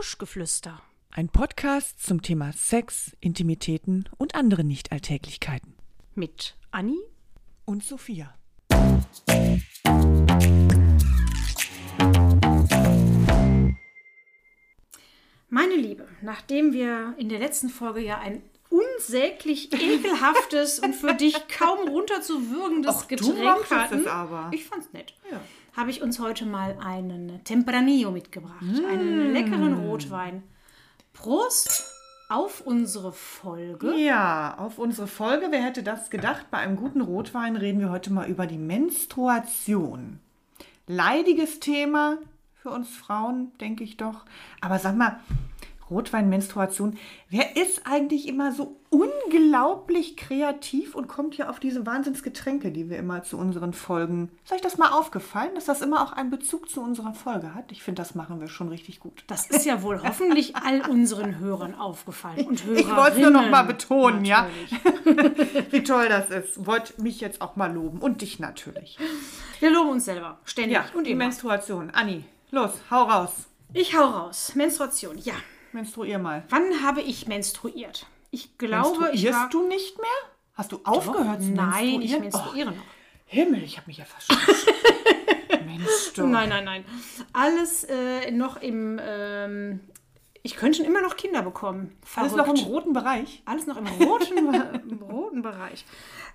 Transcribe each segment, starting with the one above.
Buschgeflüster. Ein Podcast zum Thema Sex, Intimitäten und andere Nichtalltäglichkeiten. Mit Anni Und Sophia. Meine Liebe, nachdem wir in der letzten Folge ja ein unsäglich ekelhaftes und für dich kaum runterzuwürgendes du Getränk mochtest hatten, es aber. ich fand's nett, Ja. Habe ich uns heute mal einen Tempranillo mitgebracht, einen leckeren Rotwein. Prost auf unsere Folge. Ja, auf unsere Folge, wer hätte das gedacht? Bei einem guten Rotwein reden wir heute mal über die Menstruation. Leidiges Thema für uns Frauen, denke ich doch. Aber sag mal, Rotwein, Menstruation, wer ist eigentlich immer so unglaublich kreativ und kommt hier auf diese Wahnsinnsgetränke, die wir immer zu unseren Folgen. Ist euch das mal aufgefallen, dass das immer auch einen Bezug zu unserer Folge hat? Ich finde, das machen wir schon richtig gut. Das ist ja wohl hoffentlich all unseren Hörern aufgefallen und Hörerinnen. Ich wollte es nur noch mal betonen, ja. Natürlich. Wie toll das ist. Wollt mich jetzt auch mal loben. Und dich natürlich. Wir loben uns selber, ständig Ja, und die immer. Menstruation. Anni, los, hau raus. Ich hau raus. Menstruation, ja. Menstruier mal. Wann habe ich menstruiert? Ich glaube, ich war... du nicht mehr? Hast du aufgehört zu Nein, ich menstruiere noch. Oh, Himmel, ich habe mich ja verschluckt. Mensch, du. Nein, nein, nein. Alles äh, noch im... Ähm, ich könnte schon immer noch Kinder bekommen. Alles noch im Verrückt. roten Bereich. Alles noch im roten, im roten Bereich.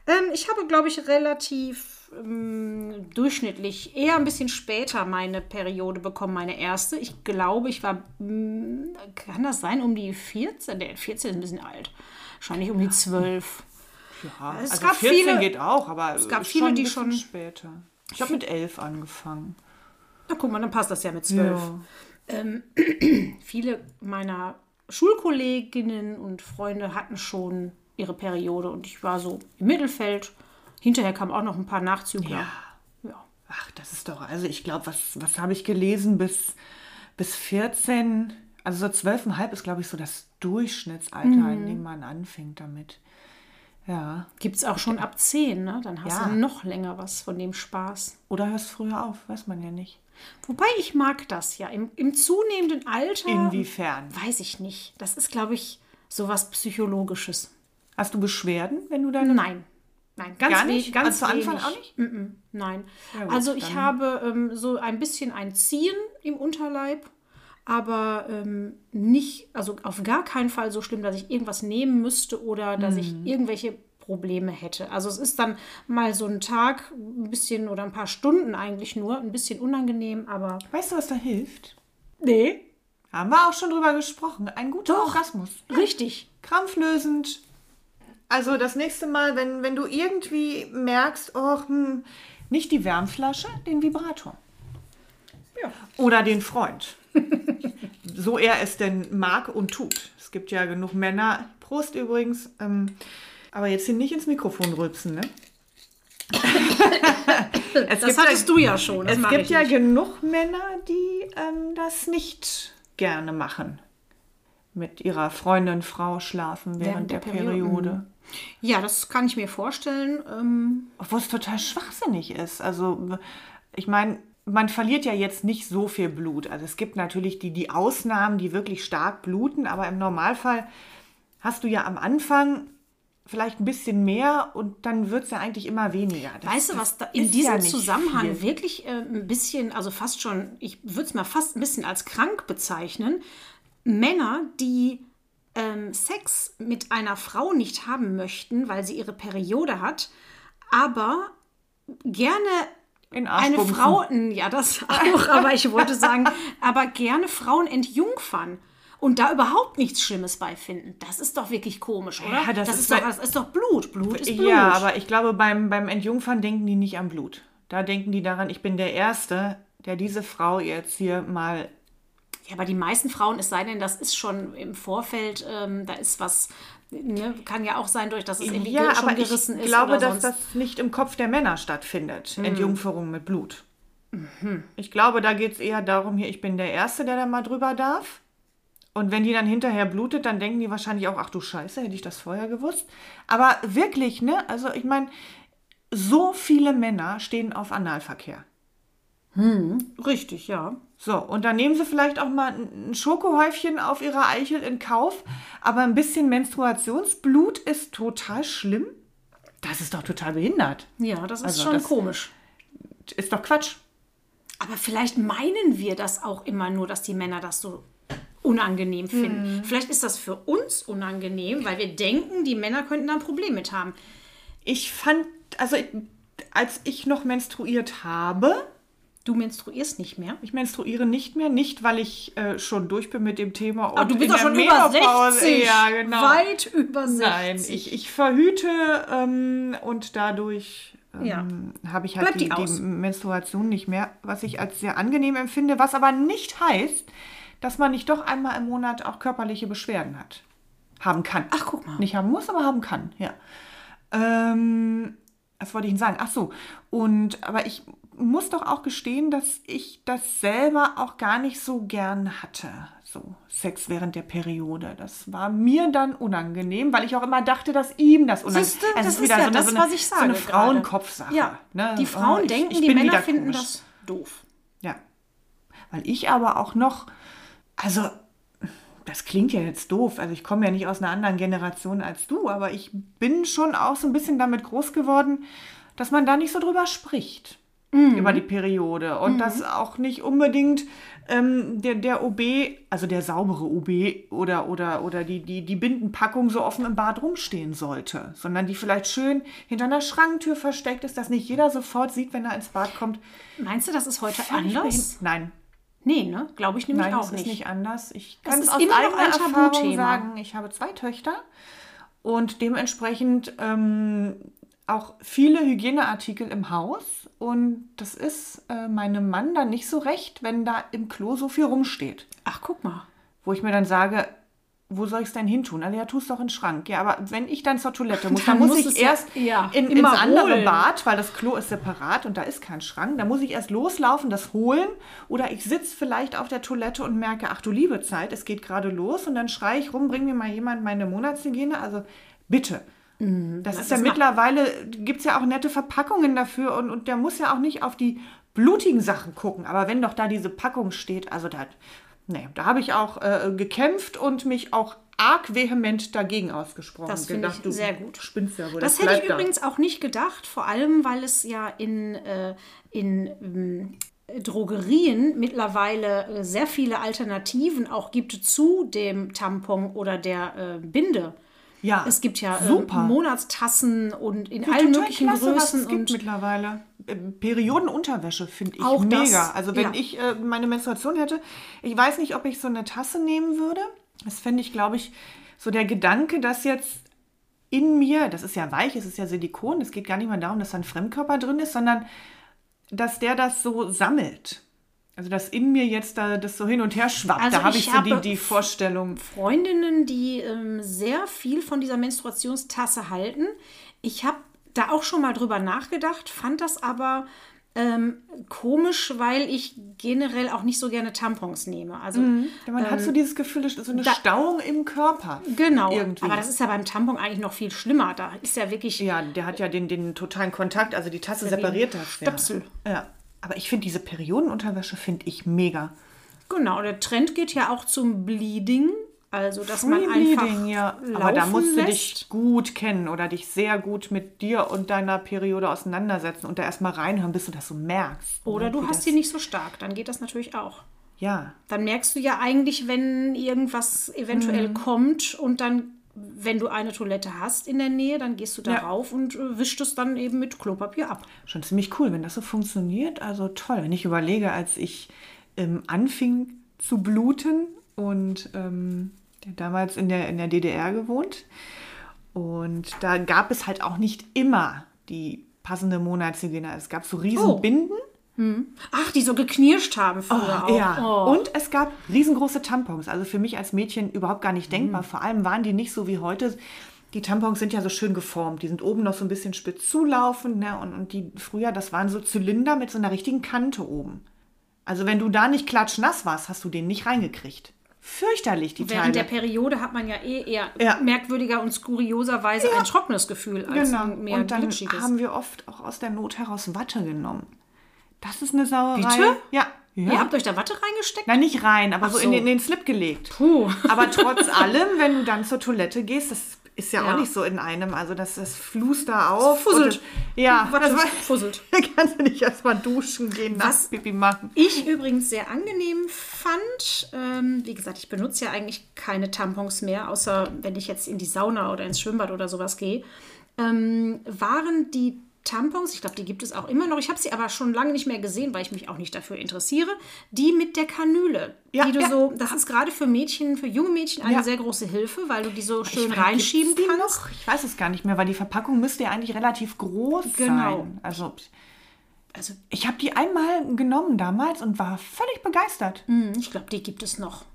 Ähm, ich habe, glaube ich, relativ ähm, durchschnittlich, eher ein bisschen später meine Periode bekommen, meine erste. Ich glaube, ich war, mh, kann das sein, um die 14? Der 14 ist ein bisschen alt. Wahrscheinlich um die 12. Ja, Es also gab 14 viele- geht auch, aber es gab viele, schon die schon- später. Ich habe mit elf angefangen. Na guck mal, dann passt das ja mit 12. Ähm, viele meiner Schulkolleginnen und Freunde hatten schon ihre Periode und ich war so im Mittelfeld. Hinterher kamen auch noch ein paar Nachzügler. Ja. Ach, das ist doch, also ich glaube, was, was habe ich gelesen bis, bis 14, also so 12,5 ist, glaube ich, so das Durchschnittsalter, Mhm. in dem man anfängt damit. Ja. Gibt es auch schon ab 10, ne? Dann hast Ja. du noch länger was von dem Spaß. Oder hörst früher auf, weiß man ja nicht. Wobei ich mag das ja. Im, im zunehmenden Alter. Inwiefern? Weiß ich nicht. Das ist, glaube ich, sowas Psychologisches. Hast du Beschwerden, wenn du deine. Nein. Nein, ganz Gar nicht? Ganz Also zu Anfang auch nicht? Mm-mm, nein. Ja, also ich dann- habe ähm, so ein bisschen ein Ziehen im Unterleib, aber ähm, nicht, also auf gar keinen Fall so schlimm, dass ich irgendwas nehmen müsste oder dass ich Mhm. irgendwelche Probleme hätte. Also es ist dann mal so ein Tag, ein bisschen oder ein paar Stunden eigentlich nur, ein bisschen unangenehm, aber Weißt du, was da hilft? nee, Haben wir auch schon drüber gesprochen. Ein guter Doch. Orgasmus. richtig. Krampflösend. Also das nächste Mal, wenn, wenn du irgendwie merkst, oh, hm, nicht die Wärmflasche, den Vibrator. Ja. Oder den Freund. so er es denn mag und tut. Es gibt ja genug Männer. Prost übrigens. Ähm, aber jetzt hier nicht ins Mikrofon rülpsen, ne? es Das hattest du ja schon. Es gibt ja nicht. genug Männer, die ähm, das nicht gerne machen. Mit ihrer Freundin, Frau schlafen während, der, der Periode. Periode. Ja, das kann ich mir vorstellen. Ähm, Obwohl es total schwachsinnig ist. Also, ich meine, man verliert ja jetzt nicht so viel Blut. Also es gibt natürlich die, die Ausnahmen, die wirklich stark bluten, aber im Normalfall hast du ja am Anfang vielleicht ein bisschen mehr und dann wird es ja eigentlich immer weniger. Das- Weißt du, was da in diesem ja Zusammenhang viel. wirklich äh, ein bisschen, also fast schon, ich würde es mal fast ein bisschen als krank bezeichnen, Männer, die ähm, Sex mit einer Frau nicht haben möchten, weil sie ihre Periode hat, aber gerne eine. Frau, ja das auch, aber ich wollte sagen, aber gerne Frauen entjungfern. Und da überhaupt nichts Schlimmes bei finden. Das ist doch wirklich komisch, oder? Ja, das ist ist, doch, das ist doch Blut. Blut ist Blut. Ja, aber ich glaube, beim, beim Entjungfern denken die nicht am Blut. Da denken die daran, ich bin der Erste, der diese Frau jetzt hier mal. Ja, aber die meisten Frauen, es sei denn, das ist schon im Vorfeld, ähm, da ist was, ne, kann ja auch sein, durch dass es irgendwie Ja, schon aber ich gerissen ist. glaube, oder dass sonst. das nicht im Kopf der Männer stattfindet. Mhm. Entjungferung mit Blut. Ich glaube, da geht es eher darum, hier, ich bin der Erste, der da mal drüber darf. Und wenn die dann hinterher blutet, dann denken die wahrscheinlich auch, ach du Scheiße, hätte ich das vorher gewusst. Aber wirklich, ne? Also ich meine, so viele Männer stehen auf Analverkehr. Richtig, ja. So, und dann nehmen sie vielleicht auch mal ein Schokohäufchen auf ihre Eichel in Kauf, aber ein bisschen Menstruationsblut ist total schlimm. Das ist doch total behindert. Ja, das ist Also schon das- komisch. Ist doch Quatsch. Aber vielleicht meinen wir das auch immer nur, dass die Männer das so unangenehm finden. Vielleicht ist das für uns unangenehm, weil wir denken, die Männer könnten da ein Problem mit haben. Ich fand, also als ich noch menstruiert habe, Du menstruierst nicht mehr. ich menstruiere nicht mehr, nicht weil ich äh, schon durch bin mit dem Thema. Und Ah, du bist doch schon über Menopause- 60. Ja, genau. Weit über 60. Nein, ich, ich verhüte ähm, und dadurch ähm, Ja. habe ich halt die, die die. Menstruation nicht mehr, was ich als sehr angenehm empfinde, was aber nicht heißt, dass man nicht doch einmal im Monat auch körperliche Beschwerden hat. Haben kann. Ach, guck mal. Nicht haben muss, aber haben kann, ja. Ähm, was wollte ich denn sagen? Ach so, und aber ich muss doch auch gestehen, dass ich das selber auch gar nicht so gern hatte. So Sex während der Periode. Das war mir dann unangenehm, weil ich auch immer dachte, dass ihm das unangenehm Siehste, Also das ist wieder ja so eine, das, was ich So eine sage. Frauenkopfsache. Ja, ne? die Frauen Oh, denken, ich die Männer finden komisch. das doof. Ja. Weil ich aber auch noch, also das klingt ja jetzt doof, also ich komme ja nicht aus einer anderen Generation als du, aber ich bin schon auch so ein bisschen damit groß geworden, dass man da nicht so drüber spricht. Über die Periode. Und dass auch nicht unbedingt ähm, der, der OB, also der saubere OB oder, oder, oder die, die, die Bindenpackung so offen im Bad rumstehen sollte, sondern die vielleicht schön hinter einer Schranktür versteckt ist, dass nicht jeder sofort sieht, wenn er ins Bad kommt. Meinst du, das ist heute anders? Nein, Nee, ne? Glaube ich nämlich Nein, auch das nicht. ist nicht anders. Ich kann es aus eigener Erfahrung sagen, ich habe zwei Töchter und dementsprechend ähm, auch viele Hygieneartikel im Haus. Und das ist äh, meinem Mann dann nicht so recht, wenn da im Klo so viel rumsteht. Ach, guck mal. Wo ich mir dann sage, wo soll ich es denn hin tun? Also ja, tu es doch in den Schrank. Ja, aber wenn ich dann zur Toilette muss, Dann dann, muss ich erst ja, in, ins andere holen. Bad, weil das Klo ist separat und da ist kein Schrank. Da muss ich erst loslaufen, das holen. Oder ich sitze vielleicht auf der Toilette und merke, ach du liebe Zeit, es geht gerade los. Und dann schreie ich rum, bring mir mal jemand meine Monatshygiene. Also bitte. Das ist ja das mittlerweile, gibt es ja auch nette Verpackungen dafür und, und der muss ja auch nicht auf die blutigen Sachen gucken. Aber wenn doch da diese Packung steht, also da, nee, da habe ich auch äh, gekämpft und mich auch arg vehement dagegen ausgesprochen. Das finde ich sehr gut. Spinnst ja wohl. Das, hätte ich da. übrigens auch nicht gedacht, vor allem weil es ja in, äh, in ähm, Drogerien mittlerweile äh, sehr viele Alternativen auch gibt zu dem Tampon oder der äh, Binde. Ja, Es gibt ja äh, super. Monatstassen und in allen möglichen klasse, was Größen es gibt mittlerweile. Ähm, Periodenunterwäsche finde ich Auch mega. das, also wenn ja. ich äh, meine Menstruation hätte, ich weiß nicht, ob ich so eine Tasse nehmen würde. Das fände ich, glaube ich, so der Gedanke, dass jetzt in mir, das ist ja weich, es ist ja Silikon, es geht gar nicht mal darum, dass da ein Fremdkörper drin ist, sondern dass der das so sammelt. Also dass in mir jetzt da das so hin und her schwappt. Also da habe ich ich so die, habe die Vorstellung. Freundinnen, die ähm, sehr viel von dieser Menstruationstasse halten. Ich habe da auch schon mal drüber nachgedacht, fand das aber ähm, komisch, weil ich generell auch nicht so gerne Tampons nehme. Also Man hat so dieses Gefühl, das ist so eine da- Stauung im Körper. genau, Irgendwie. aber das ist ja beim Tampon eigentlich noch viel schlimmer. Da ist ja wirklich Ja, der hat ja den, den totalen Kontakt, also die Tasse Ja, separiert das. Stöpsel. Ja. ja. Aber ich finde diese Periodenunterwäsche finde ich mega. genau. Der Trend geht ja auch zum Bleeding, also dass man Free einfach Bleeding, ja. Aber da musst du lässt. dich gut kennen oder dich sehr gut mit dir und deiner Periode auseinandersetzen und da erstmal reinhören, bis du das so merkst. Oder ne, du wie hast die nicht so stark, dann geht das natürlich auch. Ja, Dann merkst du ja eigentlich, wenn irgendwas eventuell Mhm. kommt und dann, wenn du eine Toilette hast in der Nähe, dann gehst du da Ja. rauf und äh, wischst es dann eben mit Klopapier ab. schon ziemlich cool, wenn das so funktioniert. Also toll, wenn ich überlege, als ich ähm, anfing zu bluten und ähm, damals in der, in der DDR gewohnt. Und da gab es halt auch nicht immer die passende Monatshygiene. Es gab so riesen Oh. Binden. Ach, die so geknirscht haben früher auch. Ja. Oh. Und es gab riesengroße Tampons. Also für mich als Mädchen überhaupt gar nicht denkbar. Mhm. Vor allem waren die nicht so wie heute. Die Tampons sind ja so schön geformt. Die sind oben noch so ein bisschen spitz zulaufend. Ne? Und, und die früher, das waren so Zylinder mit so einer richtigen Kante oben. Also wenn du da nicht klatschnass warst, hast du den nicht reingekriegt. Fürchterlich, die Während der Teile. Periode hat man ja eh eher Ja. merkwürdiger und skurioserweise ein trockenes Gefühl als Genau. ein mehr Und dann glitschiges. haben wir oft auch aus der Not heraus Watte genommen. Das ist eine Sauerei. Bitte? Ja. ja. Ihr habt euch da Watte reingesteckt? Nein, nicht rein, aber so, so. in, den, in den Slip gelegt. Puh. Aber trotz allem, wenn du dann zur Toilette gehst, das ist ja, Ja. auch nicht so in einem. Also das, das flust da auf. fusselt. und- Ja, Watte das war, fusselt. da kannst du nicht erstmal duschen gehen, nass Pipi machen. Ich übrigens sehr angenehm fand, ähm, wie gesagt, ich benutze ja eigentlich keine Tampons mehr, außer wenn ich jetzt in die Sauna oder ins Schwimmbad oder sowas gehe, ähm, waren die Tampons, ich glaube, die gibt es auch immer noch, ich habe sie aber schon lange nicht mehr gesehen, weil ich mich auch nicht dafür interessiere, die mit der Kanüle, Ja, die du ja. so, das ist gerade für Mädchen, für junge Mädchen eine Ja. sehr große Hilfe, weil du die so schön Ich reinschieben kannst. Noch? Ich weiß es gar nicht mehr, weil die Verpackung müsste ja eigentlich relativ groß Genau. sein. Also Also ich habe die einmal genommen damals und war völlig begeistert. Hm, Ich glaube, die gibt es noch.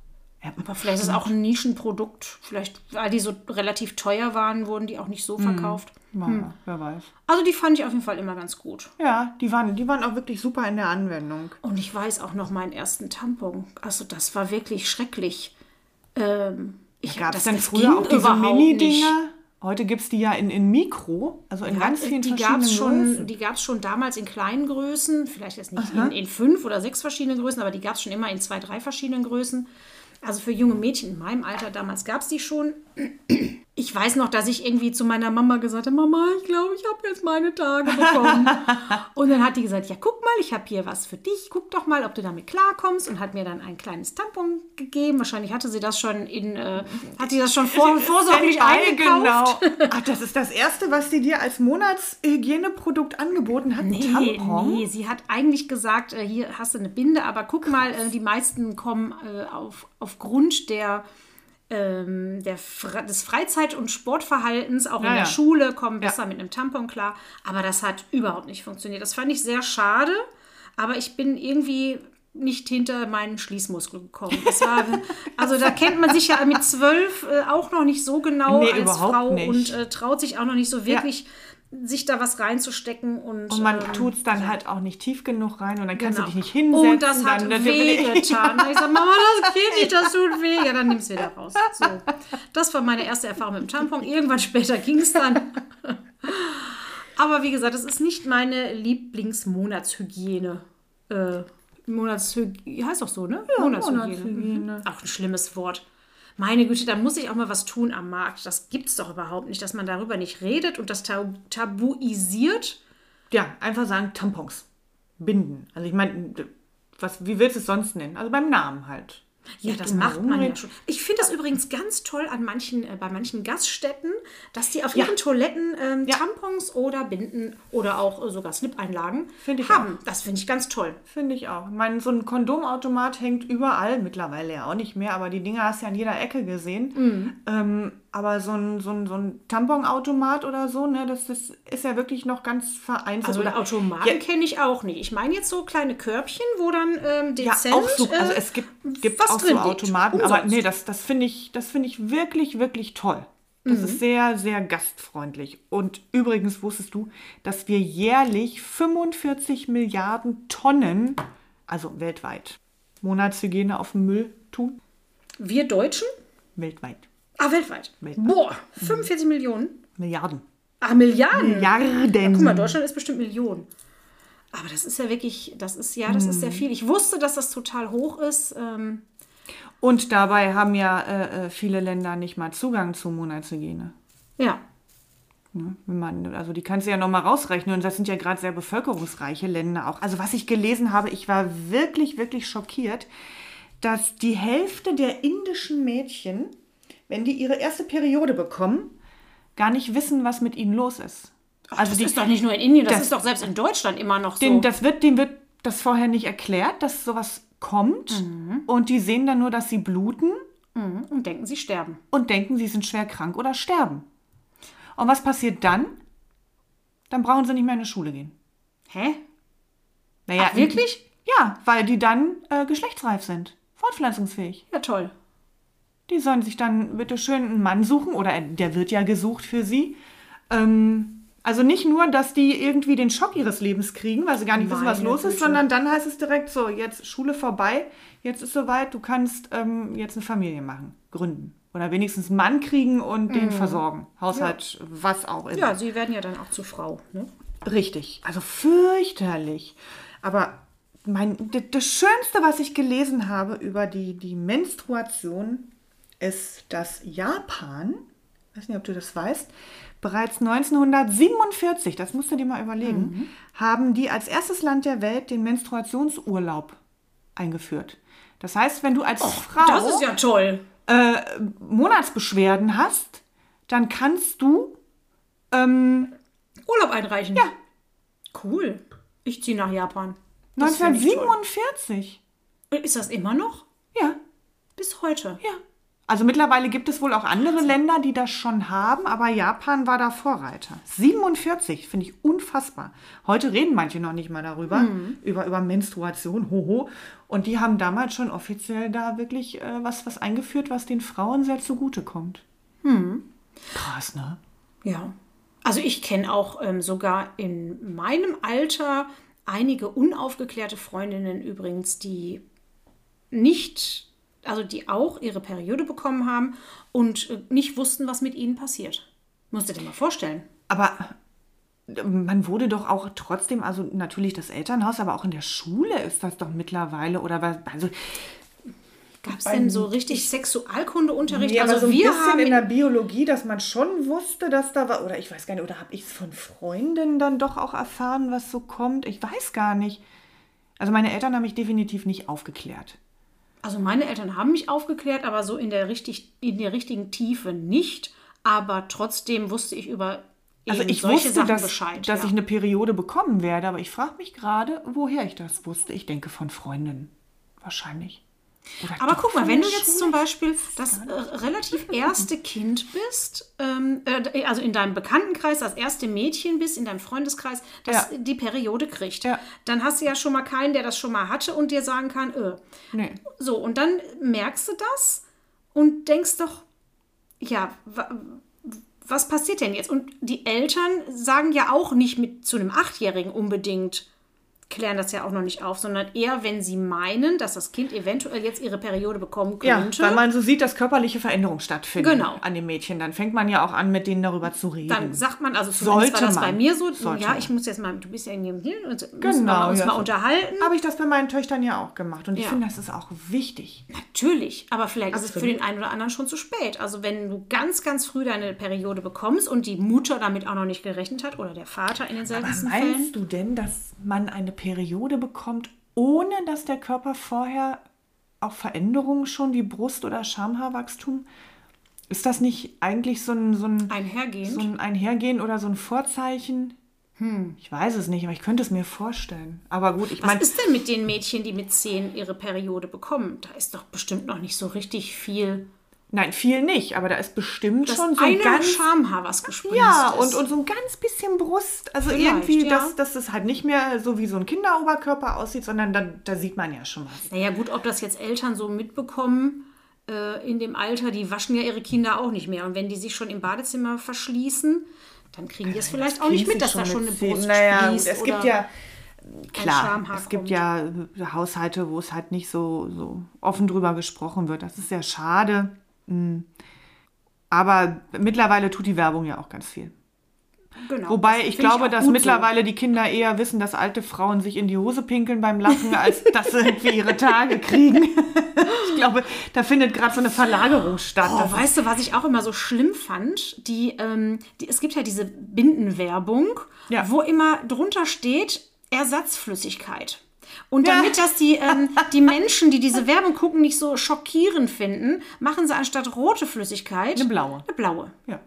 Ja, Aber vielleicht ist es auch ein Nischenprodukt. Vielleicht, weil die so relativ teuer waren, wurden die auch nicht so verkauft. Ja, wer weiß. Also die fand ich auf jeden Fall immer ganz gut. Ja, die waren, die waren auch wirklich super in der Anwendung. Und ich weiß auch noch meinen ersten Tampon. Also das war wirklich schrecklich. Ähm, ich Gab es denn früher auch diese. Mini-Dinger? Heute gibt es die ja in, in Mikro, also in ganz vielen die verschiedenen gab es schon, Größen. die gab's schon damals in kleinen Größen, vielleicht jetzt nicht in, in fünf oder sechs verschiedenen Größen, aber die gab es schon immer in zwei, drei verschiedenen Größen. Also für junge Mädchen in meinem Alter damals gab es die schon. Ich weiß noch, dass ich irgendwie zu meiner Mama gesagt habe, Mama, ich glaube, ich habe jetzt meine Tage bekommen. und dann hat die gesagt, ja, guck mal, ich habe hier was für dich. Guck doch mal, ob du damit klarkommst. Und hat mir dann ein kleines Tampon gegeben. Wahrscheinlich hatte sie das schon in, äh, hat sie das schon vor, vorsorglich eingekauft. Genau. Ach, das ist das Erste, was sie dir als Monatshygieneprodukt angeboten hat. Nee, Tampon? nee, sie hat eigentlich gesagt, äh, hier hast du eine Binde, aber guck mal, äh, die meisten kommen äh, auf, aufgrund der, ähm, der Fre des Freizeit- und Sportverhaltens, auch in Ja, der ja. Schule, kommen besser mit einem Tampon klar. Aber das hat überhaupt nicht funktioniert. Das fand ich sehr schade, aber ich bin irgendwie nicht hinter meinen Schließmuskel gekommen. War, also da kennt man sich ja mit zwölf äh, auch noch nicht so genau Nee, als Frau nicht. und äh, traut sich auch noch nicht so wirklich, sich da was reinzustecken. Und, Und man ähm, tut es dann halt auch nicht tief genug rein und dann kannst Genau. du dich nicht hinsetzen. Und das hat dann, wehgetan. Ich sag, Mama, das geht nicht, das tut weh. Ja, dann nimm's wieder raus. So. Das war meine erste Erfahrung mit dem Tampon. Irgendwann später ging es dann. Aber wie gesagt, das ist nicht meine Lieblingsmonatshygiene. Äh, Monatshygiene, heißt doch so, ne? Monatshygiene. Auch ein schlimmes Wort. Meine Güte, da muss ich auch mal was tun am Markt. Das gibt's doch überhaupt nicht, dass man darüber nicht redet und das tab tabuisiert. Ja, einfach sagen Tampons. Binden. Also ich meine, wie willst du es sonst nennen? Also beim Namen halt. Ja, das macht drumherum man ja schon. Ich finde das übrigens ganz toll an manchen, äh, bei manchen Gaststätten, dass die auf ihren Toiletten ähm, Ja. Tampons oder Binden oder auch äh, sogar Slip-Einlagen haben. Das finde ich ganz toll. Finde ich auch. Ich meine, so ein Kondomautomat hängt überall, mittlerweile ja auch nicht mehr, aber die Dinger hast du ja an jeder Ecke gesehen. Mhm. Ähm, aber so ein, so ein, so ein Tamponautomat oder so, ne, das, das ist ja wirklich noch ganz vereinzelt. Also Automaten Ja, kenne ich auch nicht. Ich meine jetzt so kleine Körbchen, wo dann ähm, ja, dezent auch so. Also äh, es gibt, gibt auch so liegt. Automaten, aber nee, das, das finde ich, das finde ich wirklich, wirklich toll. Das Mhm. ist sehr, sehr gastfreundlich. Und übrigens wusstest du, dass wir jährlich 45 Milliarden Tonnen, also weltweit, Monatshygiene auf den Müll tun? wir Deutschen? Weltweit. Ah, weltweit. Weltweit. Boah, 45 Millionen. Milliarden. Ah, Milliarden. Milliarden. Guck mal, Deutschland ist bestimmt Millionen. Aber das ist ja wirklich, das ist ja, das ist sehr viel. Ich wusste, dass das total hoch ist. Ähm, Und dabei haben ja äh, äh, viele Länder nicht mal Zugang zur Monatshygiene. ja. Ne? Man, also die kannst du ja noch mal rausrechnen und das sind ja gerade sehr bevölkerungsreiche Länder auch. Also was ich gelesen habe, ich war wirklich, wirklich schockiert, dass die Hälfte der indischen Mädchen, wenn die ihre erste Periode bekommen, gar nicht wissen, was mit ihnen los ist. Also Das die, ist doch nicht nur in Indien, das, das- ist doch selbst in Deutschland immer noch so. den, das wird, dem wird das vorher nicht erklärt, dass sowas kommt und die sehen dann nur, dass sie bluten Mhm, und denken, sie sterben. und denken, sie sind schwer krank oder sterben. Und was passiert dann? Dann brauchen sie nicht mehr in die Schule gehen. Hä? Naja, Ach, wirklich? Ja, weil die dann äh, geschlechtsreif sind, fortpflanzungsfähig. Ja, toll. Die sollen sich dann bitte schön einen Mann suchen oder äh, der wird ja gesucht für sie. Ähm, also nicht nur, dass die irgendwie den Schock ihres Lebens kriegen, weil sie gar nicht wissen, was Meine los ist, Güte. sondern dann heißt es direkt so, jetzt Schule vorbei, jetzt ist soweit, du kannst ähm, jetzt eine Familie machen, gründen. Oder wenigstens einen Mann kriegen und den versorgen. Haushalt, was auch immer. Mhm. Ja, sie werden ja dann auch zur Frau. Ne? Richtig, also fürchterlich. Aber mein, das Schönste, was ich gelesen habe über die, die Menstruation, ist, dass Japan, weiß nicht, ob du das weißt, bereits 1947, das musst du dir mal überlegen, haben die als erstes Land der Welt den Menstruationsurlaub eingeführt. Das heißt, wenn du als Frau Das ist ja toll. Monatsbeschwerden hast, dann kannst du ähm, Urlaub einreichen. Ja. Cool. Ich ziehe nach Japan. Das find ich toll. 1947. Ist das immer noch? Ja, Bis heute. ja. Also mittlerweile gibt es wohl auch andere Länder, die das schon haben, aber Japan war da Vorreiter. 47 finde ich unfassbar. Heute reden manche noch nicht mal darüber, über, über Menstruation, hoho. Und die haben damals schon offiziell da wirklich äh, was, was eingeführt, was den Frauen sehr zugutekommt. Krass, ne? Ja. Also ich kenne auch ähm, sogar in meinem Alter einige unaufgeklärte Freundinnen übrigens, die nicht, also die auch ihre Periode bekommen haben und äh, nicht wussten, was mit ihnen passiert. Musst du dir mal vorstellen. Aber man wurde doch auch trotzdem, also natürlich das Elternhaus, aber auch in der Schule ist das doch mittlerweile oder was, also Gab es denn so richtig Sexualkundeunterricht? Ja, also aber so ein wir bisschen haben in der Biologie, dass man schon wusste, dass da war, oder ich weiß gar nicht, oder habe ich es von Freundinnen dann doch auch erfahren, was so kommt? Ich weiß gar nicht. Also meine Eltern haben mich definitiv nicht aufgeklärt. Also meine Eltern haben mich aufgeklärt, aber so in der, richtig, in der richtigen Tiefe nicht. Aber trotzdem wusste ich über Also ich solche wusste, Sachen dass, Bescheid. dass ja. ich eine Periode bekommen werde, aber ich frage mich gerade, woher ich das wusste. Ich denke von Freundinnen. Wahrscheinlich. Oder Aber guck mal, wenn du jetzt zum Beispiel das äh, relativ erste Kind bist, ähm, äh, also in deinem Bekanntenkreis das erste Mädchen bist, in deinem Freundeskreis, das Ja. die Periode kriegt, Ja. dann hast du ja schon mal keinen, der das schon mal hatte und dir sagen kann, äh. Nee. So, und dann merkst du das und denkst doch, ja, wa was passiert denn jetzt? Und die Eltern sagen ja auch nicht mit zu einem Achtjährigen unbedingt, klären das ja auch noch nicht auf, sondern eher, wenn sie meinen, dass das Kind eventuell jetzt ihre Periode bekommen Ja, könnte. weil man so sieht, dass körperliche Veränderungen stattfinden Genau. an den Mädchen. Dann fängt man ja auch an, mit denen darüber zu reden. dann sagt man, also zumindest Sollte war das man. bei mir so, Sollte ja, ich muss jetzt mal, du bist ja in dem hier und müssen Genau, wir uns ja. mal unterhalten. Habe ich das bei meinen Töchtern ja auch gemacht. Und ich Ja. finde, das ist auch wichtig. Natürlich, aber vielleicht ist es für Absolut. den einen oder anderen schon zu spät. Also wenn du ganz, ganz früh deine Periode bekommst und die Mutter damit auch noch nicht gerechnet hat oder der Vater in den Aber seltensten Fällen. meinst du denn, dass man eine Periode bekommt, ohne dass der Körper vorher auch Veränderungen schon wie Brust- oder Schamhaarwachstum? Ist das nicht eigentlich so ein, so ein, Einhergehend. so ein Einhergehen oder so ein Vorzeichen? Ich weiß es nicht, aber ich könnte es mir vorstellen. Aber gut, ich Was meine, ist denn mit den Mädchen, die mit zehn ihre Periode bekommen? Da ist doch bestimmt noch nicht so richtig viel. Nein, viel nicht, aber da ist bestimmt Das schon so ein ganz Schamhaar, was gespritzt Ja, ist. und, und so ein ganz bisschen Brust. Also Vielleicht, irgendwie, ja. dass, dass es halt nicht mehr so wie so ein Kinderoberkörper aussieht, sondern da, da sieht man ja schon was. Naja, gut, ob das jetzt Eltern so mitbekommen äh, in dem Alter, die waschen ja ihre Kinder auch nicht mehr. Und wenn die sich schon im Badezimmer verschließen, dann kriegen die es vielleicht auch nicht mit, dass da schon eine Brust Naja, gut, sprießt es gibt ja, klar, es gibt kommt. ja Haushalte, wo es halt nicht so, so offen drüber gesprochen wird. Das ist sehr schade. Mm. Aber mittlerweile tut die Werbung ja auch ganz viel. Genau, Wobei ich glaube, auch dass mittlerweile die Kinder eher wissen, dass alte Frauen sich in die Hose pinkeln beim Lachen, als dass sie irgendwie ihre Tage kriegen. ich glaube, da findet gerade so eine Verlagerung statt. So. Oh, weißt du, was ich auch immer so schlimm fand? Die, ähm, die, es gibt ja diese Bindenwerbung, Ja. wo immer drunter steht Ersatzflüssigkeit. Und damit das die, ähm, die Menschen, die diese Werbung gucken, nicht so schockierend finden, machen sie anstatt rote Flüssigkeit Eine blaue. Eine blaue. ja.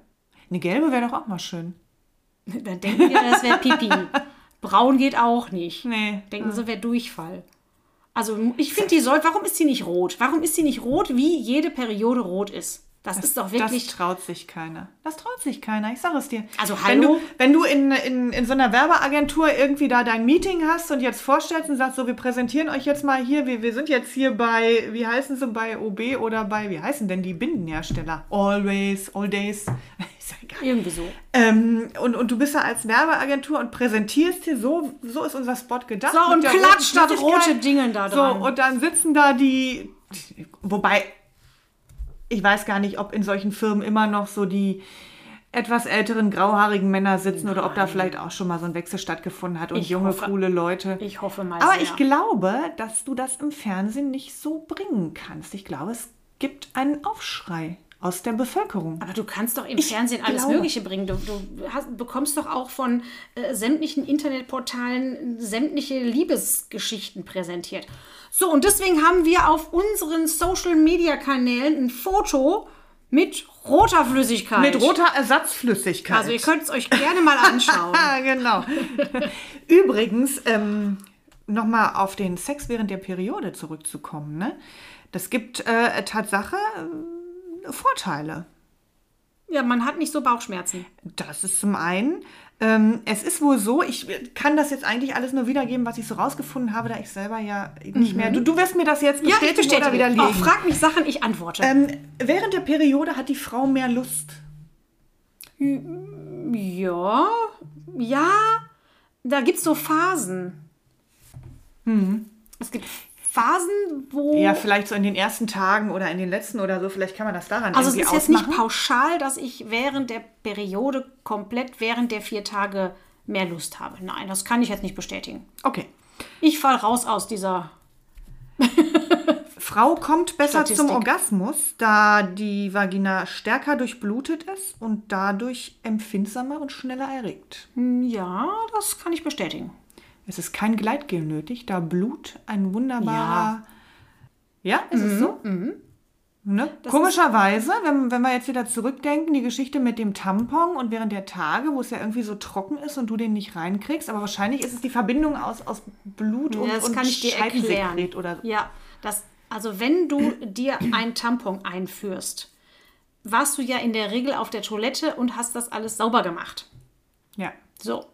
Eine gelbe wäre doch auch mal schön. Dann denken wir, das wäre Pipi. Braun geht auch nicht. Nee. Denken sie, wäre Durchfall. Also ich finde, die soll. Warum ist sie nicht rot? Warum ist sie nicht rot, wie jede Periode rot ist? Das, ist doch wirklich. Das traut sich keiner. Das traut sich keiner, ich sage es dir. Also, wenn du, hallo? wenn du in, in, in so einer Werbeagentur irgendwie da dein Meeting hast und jetzt vorstellst und sagst, so, wir präsentieren euch jetzt mal hier, wir, wir sind jetzt hier bei, wie heißen sie, bei OB oder bei, wie heißen denn die Bindenhersteller? Always, all days. Ist ja egal. irgendwie so. Ähm, und, und du bist da als Werbeagentur und präsentierst hier so, so ist unser Spot gedacht. So, und klatscht das rote. Dingen da So, dran. und dann sitzen da die, wobei, ich weiß gar nicht, ob in solchen Firmen immer noch so die, etwas älteren, grauhaarigen Männer sitzen oder ob da vielleicht auch schon mal so ein Wechsel stattgefunden hat und Ich junge, hoffe- coole Leute. Ich hoffe mal Aber sehr. ich glaube, dass du das im Fernsehen nicht so bringen kannst. Ich glaube, es gibt einen Aufschrei aus der Bevölkerung. Aber du kannst doch im Fernsehen alles glaube. Mögliche bringen. Du, du hast, bekommst doch auch von äh, sämtlichen Internetportalen sämtliche Liebesgeschichten präsentiert. So, und deswegen haben wir auf unseren Social-Media-Kanälen ein Foto mit roter Flüssigkeit. Mit roter Ersatzflüssigkeit. Also ihr könnt es euch gerne mal anschauen. Genau. Übrigens, ähm, nochmal auf den Sex während der Periode zurückzukommen. Ne? Das gibt äh, Tatsache Vorteile. ja, man hat nicht so Bauchschmerzen. Das ist zum einen. Ähm, es ist wohl so, ich kann das jetzt eigentlich alles nur wiedergeben, was ich so rausgefunden habe, da ich selber ja nicht mehr. Du, du wirst mir das jetzt Mhm. Ja, ich bestätigen oder bestätige. widerlegen. Oh, frag mich Sachen, ich antworte. ähm, während der Periode hat die Frau mehr Lust. Ja, ja, da gibt es so Phasen. Es gibt Phasen, wo. Ja, vielleicht so in den ersten Tagen oder in den letzten oder so. Vielleicht kann man das daran also es ist jetzt nicht pauschal, dass ich während der Periode komplett während der vier Tage mehr Lust habe. Nein, das kann ich jetzt nicht bestätigen. Okay. Ich fall raus aus dieser. Frau kommt besser Statistik. zum Orgasmus, da die Vagina stärker durchblutet ist und dadurch empfindsamer und schneller erregt. Ja, das kann ich bestätigen. Es ist kein Gleitgel nötig, da Blut ein wunderbarer. Ja, ist es so? Ne? Komischerweise, wenn, wenn wir jetzt wieder zurückdenken, die Geschichte mit dem Tampon und während der Tage, wo es ja irgendwie so trocken ist und du den nicht reinkriegst, aber wahrscheinlich ist es die Verbindung aus, aus Blut und, Ja, das und kann ich dir erklären. Oder Ja, das, also wenn du dir ein Tampon einführst, warst du ja in der Regel auf der Toilette und hast das alles sauber gemacht. Ja, So.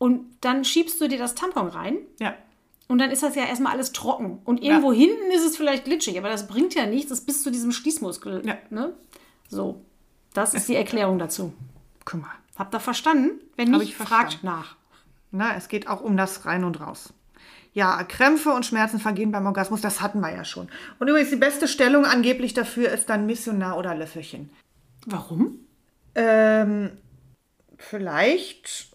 Und dann schiebst du dir das Tampon rein ja. und dann ist das ja erstmal alles trocken. Und irgendwo hinten ist es vielleicht glitschig, aber das bringt ja nichts, das bis zu diesem Schließmuskel. Ja. Ne? So. Das ist die Erklärung dazu. Guck mal. Habt ihr verstanden? Wenn nicht, ich fragt nach. Na, es geht auch um das Rein und Raus. Ja, Krämpfe und Schmerzen vergehen beim Orgasmus, das hatten wir ja schon. Und übrigens, die beste Stellung angeblich dafür ist dann Missionar oder Löffelchen. Warum? Ähm, vielleicht,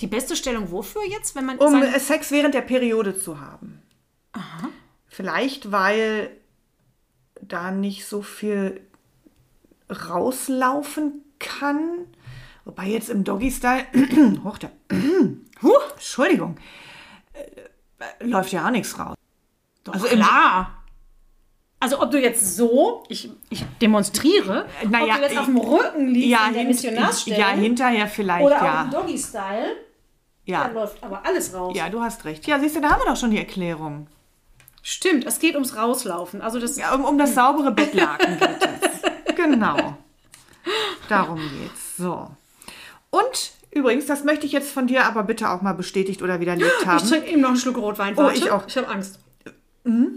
Die beste Stellung wofür jetzt, wenn man um Sex während der Periode zu haben. Vielleicht, weil da nicht so viel rauslaufen kann. Wobei jetzt im Doggy-Style, hoch der, huh, Entschuldigung, äh, läuft ja auch nichts raus. Doch, Also klar. Also ob du jetzt so, ich, ich demonstriere, naja, ob du jetzt auf dem Rücken liegst in der Missionarsstellung ja, hinterher vielleicht, oder ja. dem Doggy-Style, Ja. läuft aber alles raus. ja, du hast recht. Ja, siehst du, da haben wir doch schon die Erklärung. Stimmt, es geht ums Rauslaufen. Also das Ja, um, um das saubere Bettlaken geht es. Genau. Darum geht's. So. Und übrigens, das möchte ich jetzt von dir aber bitte auch mal bestätigt oder widerlegt ich haben. trinke eben noch einen Schluck Rotwein. Oh, Warte. ich auch. Ich habe Angst.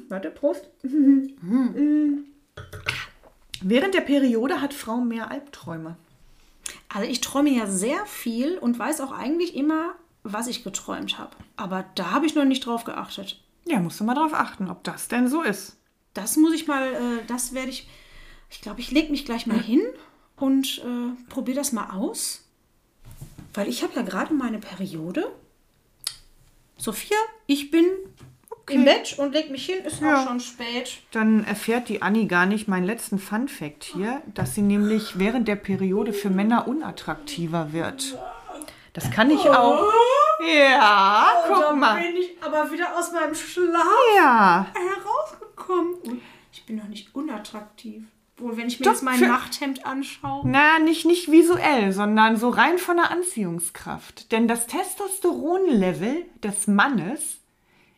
Warte, Prost. Mhm. Während der Periode hat Frau mehr Albträume. Also ich träume ja sehr viel und weiß auch eigentlich immer, was ich geträumt habe. Aber da habe ich noch nicht drauf geachtet. Ja, musst du mal drauf achten, ob das denn so ist. Das muss ich mal, äh, das werde ich, ich glaube, ich lege mich gleich mal hin und äh, probiere das mal aus. Weil ich habe ja gerade meine Periode. Sophia, ich bin im Bett und leg mich hin, ist Ja. auch schon spät. Dann erfährt die Annie gar nicht meinen letzten Fun-Fact hier, dass sie nämlich während der Periode für Männer unattraktiver wird. Das kann ich auch. Ja, da guck mal. bin ich aber wieder aus meinem Schlaf Ja, herausgekommen. Und ich bin noch nicht unattraktiv. Wohl, wenn ich mir Doch, jetzt mein für- Nachthemd anschaue. na, nicht, nicht visuell, sondern so rein von der Anziehungskraft. Denn das Testosteronlevel des Mannes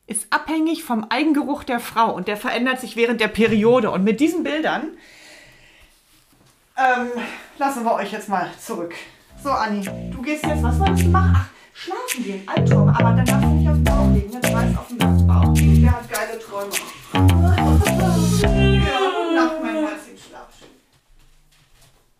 ist abhängig vom Eigengeruch der Frau und der verändert sich während der Periode. Und mit diesen Bildern ähm, lassen wir euch jetzt mal zurück. So, Anni, du gehst jetzt, was wolltest du machen? Ach, schlafen gehen, Albträume. Aber dann darfst du nicht auf den Bauch legen, Ne? Du weißt, auf den Bauch liegen, der hat geile Träume.